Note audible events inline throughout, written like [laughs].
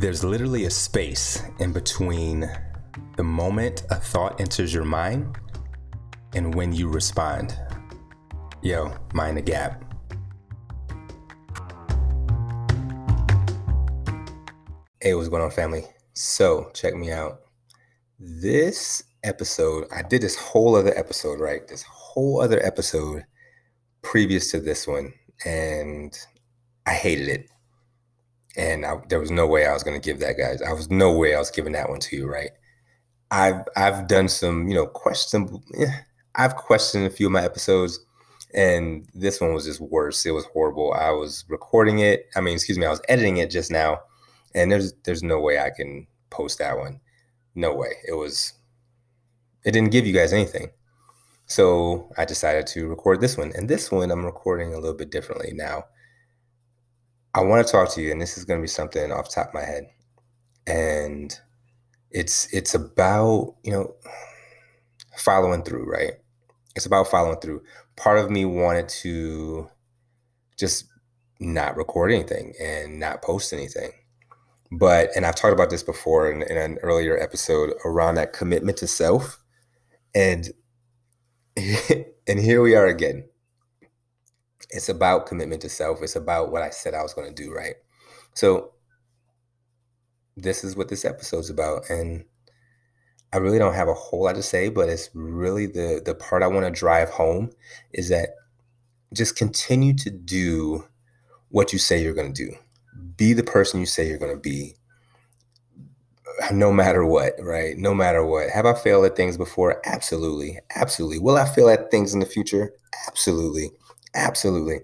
There's literally a space in between the moment a thought enters your mind and when you respond. Yo, mind the gap. Hey, what's going on, family? So, check me out. This episode, I did this whole other episode, right? This whole other episode previous to this one, and I hated it and I, there was no way I was going to give that guys. I was no way I was giving that one to you, right? I've I've done some, you know, question. Eh, I've questioned a few of my episodes, and this one was just worse. It was horrible. I was recording it. I mean, excuse me, I was editing it just now, and there's there's no way I can post that one. No way. It was. It didn't give you guys anything. So I decided to record this one, and this one I'm recording a little bit differently now. I want to talk to you, and this is going to be something off top of my head, and it's it's about you know following through, right? It's about following through. Part of me wanted to just not record anything and not post anything, but and I've talked about this before in, in an earlier episode around that commitment to self, and [laughs] and here we are again it's about commitment to self. It's about what I said I was going to do, right? So this is what this episode's about and I really don't have a whole lot to say, but it's really the the part I want to drive home is that just continue to do what you say you're going to do. Be the person you say you're going to be no matter what, right? No matter what. Have I failed at things before? Absolutely. Absolutely. Will I fail at things in the future? Absolutely. Absolutely.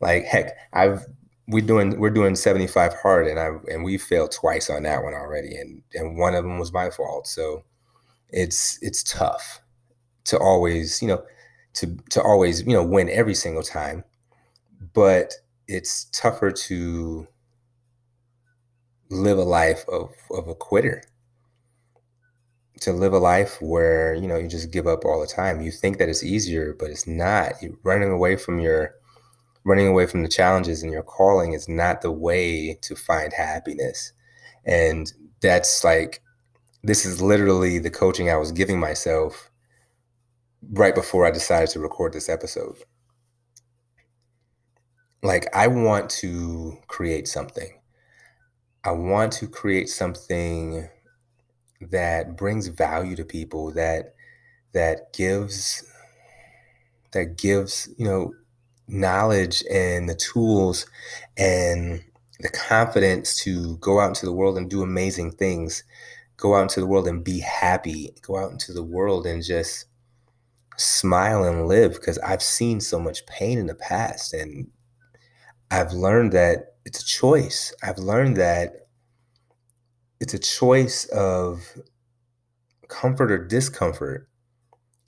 Like heck, I've we're doing we're doing 75 hard and I and we failed twice on that one already and and one of them was my fault. So it's it's tough to always, you know, to to always, you know, win every single time. But it's tougher to live a life of of a quitter to live a life where you know you just give up all the time. You think that it's easier but it's not. You're running away from your running away from the challenges and your calling is not the way to find happiness. And that's like this is literally the coaching i was giving myself right before i decided to record this episode. Like i want to create something. I want to create something that brings value to people that that gives that gives you know knowledge and the tools and the confidence to go out into the world and do amazing things. Go out into the world and be happy. Go out into the world and just smile and live because i've seen so much pain in the past and i've learned that it's a choice. I've learned that it's a choice of comfort or discomfort.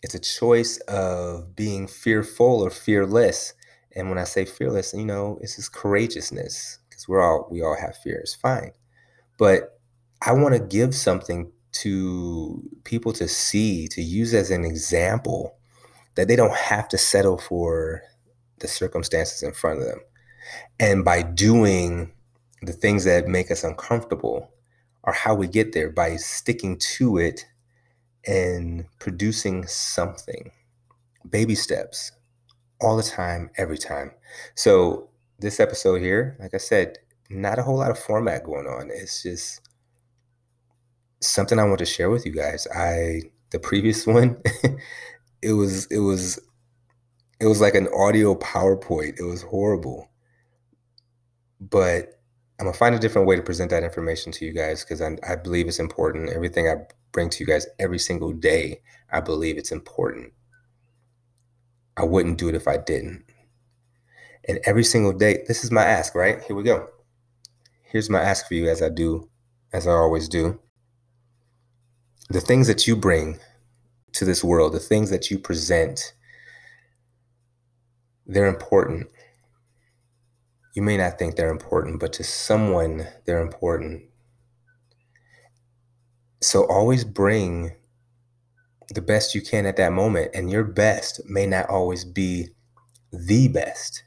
It's a choice of being fearful or fearless. And when I say fearless, you know, it's just courageousness because we're all we all have fears. Fine, but I want to give something to people to see, to use as an example that they don't have to settle for the circumstances in front of them. And by doing the things that make us uncomfortable, or how we get there by sticking to it and producing something. Baby steps all the time, every time. So, this episode here, like I said, not a whole lot of format going on. It's just something I want to share with you guys. I the previous [laughs] one, it was it was it was like an audio PowerPoint. It was horrible. But I'm gonna find a different way to present that information to you guys because I, I believe it's important. Everything I bring to you guys every single day, I believe it's important. I wouldn't do it if I didn't. And every single day, this is my ask, right? Here we go. Here's my ask for you as I do, as I always do. The things that you bring to this world, the things that you present, they're important you may not think they're important, but to someone, they're important. So always bring the best you can at that moment, and your best may not always be the best.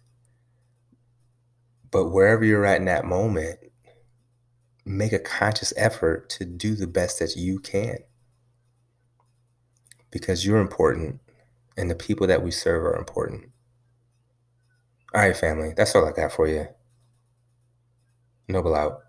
But wherever you're at in that moment, make a conscious effort to do the best that you can because you're important and the people that we serve are important. All right, family, that's all I got for you. Noble out.